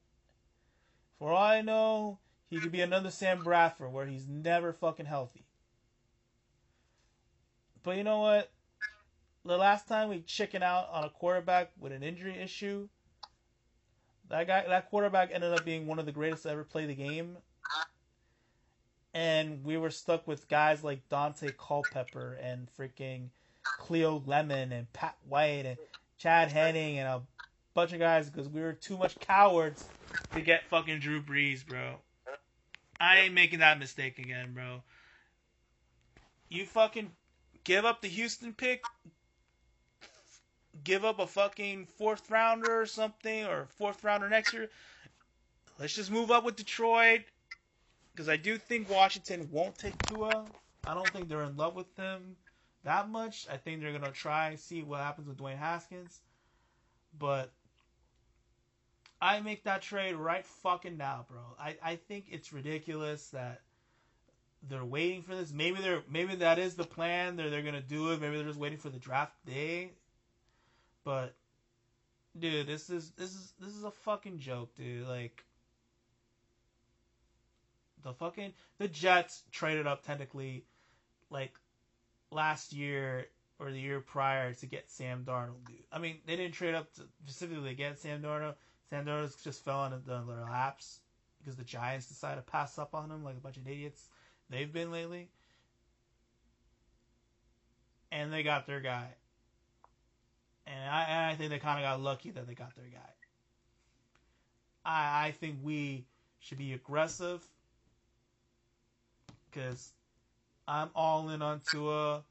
For all I know, he could be another Sam Bradford where he's never fucking healthy. But you know what? The last time we chicken out on a quarterback with an injury issue, that guy, that quarterback ended up being one of the greatest to ever play the game. And we were stuck with guys like Daunte Culpepper and freaking Cleo Lemon and Pat White and Chad Henne and a bunch of guys because we were too much cowards to get fucking Drew Brees, bro. I ain't making that mistake again, bro. You fucking give up the Houston pick, give up a fucking fourth rounder or something, or fourth rounder next year. Let's just move up with Detroit. Because I do think Washington won't take Tua. I don't think they're in love with him that much. I think they're to try see what happens with Dwayne Haskins. But I make that trade right fucking now, bro. I, I think it's ridiculous that they're waiting for this. Maybe they're maybe that is the plan. They're they're gonna do it. Maybe they're just waiting for the draft day. But dude, this is this is this is a fucking joke, dude. Like the fucking the Jets traded up technically like last year or the year prior to get Sam Darnold, dude. I mean, they didn't trade up to specifically to get Sam Darnold. Sam Darnold just fell into their laps because the Giants decided to pass up on him like a bunch of idiots they've been lately. And they got their guy. And I, I think they kind of got lucky that they got their guy. I, I think we should be aggressive because I'm all in on Tua.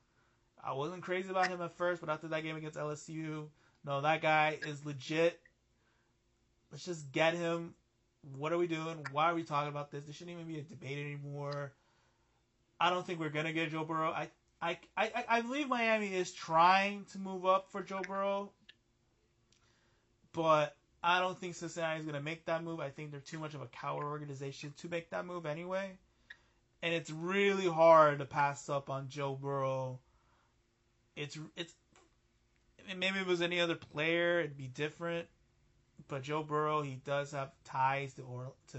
I wasn't crazy about him at first, but after that game against LSU, no, that guy is legit. Let's just get him. What are we doing? Why are we talking about this? This shouldn't even be a debate anymore. I don't think we're gonna get Joe Burrow. I, I, I, I believe Miami is trying to move up for Joe Burrow, but I don't think Cincinnati is gonna make that move. I think they're too much of a coward organization to make that move anyway, and it's really hard to pass up on Joe Burrow. It's it's maybe if it was any other player, it'd be different. But Joe Burrow, he does have ties to or to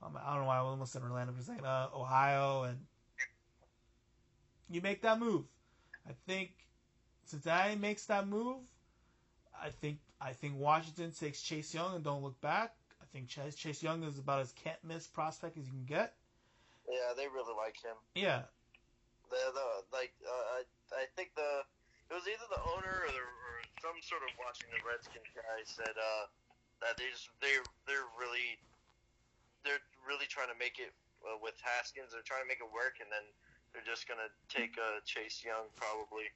um, I don't know why I almost said Orlando, it's like uh, Ohio, and you make that move. I think Cincinnati makes that move. I think I think Washington takes Chase Young and don't look back. I think Chase, Chase Young is about as can't miss prospect as you can get.
Yeah, they really like him.
Yeah,
The the like uh, I I think the it was either the owner or, the, or some sort of Washington the Redskins guy said uh, that they just they they're really they're really trying to make it uh, with Haskins. They're trying to make it work, and then they're just gonna take uh, Chase Young probably.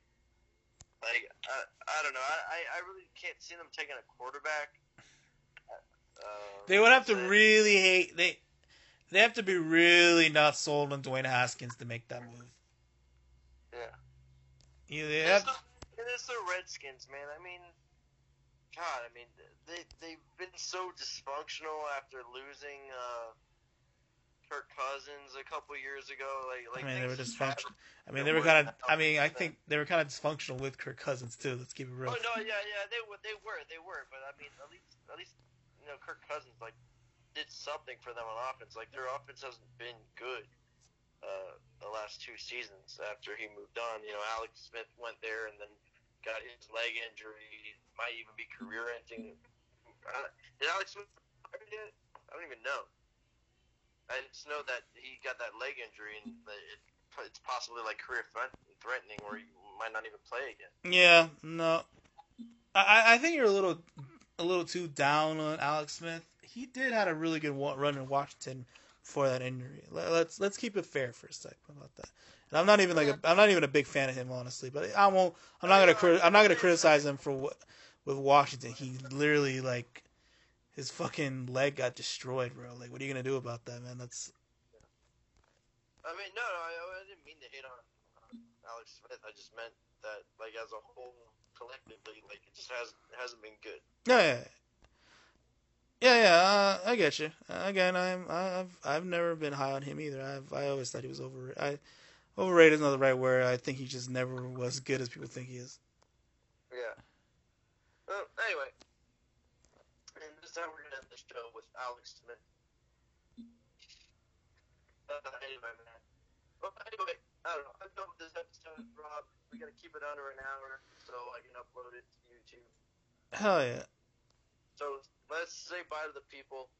Like I, I don't know. I, I- really can't see them taking a quarterback. Uh,
they would have to
say-
really hate they. They have to be really not sold on Dwayne Haskins to make that move.
Yeah.
You they
It's
have,
the, it is the Redskins, man. I mean, God, I mean, they they've been so dysfunctional after losing uh, Kirk Cousins a couple years ago. Like, like I
mean, they were dysfunctional. I mean,
They
were kind of. I mean, I think they were kind of dysfunctional with Kirk Cousins too. Let's keep it real.
Oh no, yeah, yeah, they were, they were, they were. But I mean, at least, at least, you know, Kirk Cousins like did something for them on offense. Like their offense hasn't been good uh, the last two seasons after he moved on. You know, Alex Smith went there and then got his leg injury. Might even be career-ending. Uh, did Alex Smith yet? I don't even know. I just know that he got that leg injury and it, it's possibly like career threat- threatening, where he might not even play again.
Yeah, no. I I think you're a little a little too down on Alex Smith. He did had a really good run in Washington before that injury. Let- Let's let's keep it fair for a second about that. And I'm not even like a, I'm not even a big fan of him honestly, but I won't. I'm not gonna I'm not gonna criticize him for what with Washington. He literally like his fucking leg got destroyed, bro. Like, what are you gonna do about that, man? That's
I mean, no, no, I, I didn't mean to hate on uh, Alex Smith. I just meant that, like, as a whole, collectively, like, it just hasn't hasn't been good.
Yeah, yeah, yeah. yeah, uh, I get you. Uh, again, I'm I've I've never been high on him either. I've I always thought he was overrated. I overrated is not the right word. I think he just never was good as people think he is.
Yeah. Well, anyway, and this time we're gonna end the Alex Smith. Uh, anyway, man. Well, anyway, I don't know. I'm done with this episode, Rob. We gotta keep it under an hour so I can upload it to YouTube.
Hell yeah.
So let's say bye to the people.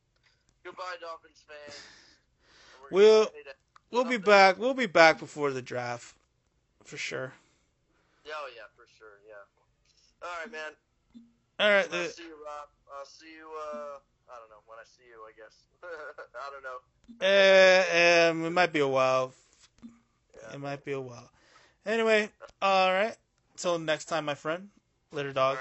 Goodbye, Dolphins fans.
We'll-
gonna say that-
We'll be back. We'll be back before the draft, for sure.
Yeah, oh yeah, for sure. Yeah. All right, man.
All right.
I'll
Uh,
see you, Rob. I'll see you. Uh, I don't know when I see you. I guess. I don't know.
uh, um, it might be a while.
Yeah.
It might be a while. Anyway, all right. Till next time, my friend. Later, dog.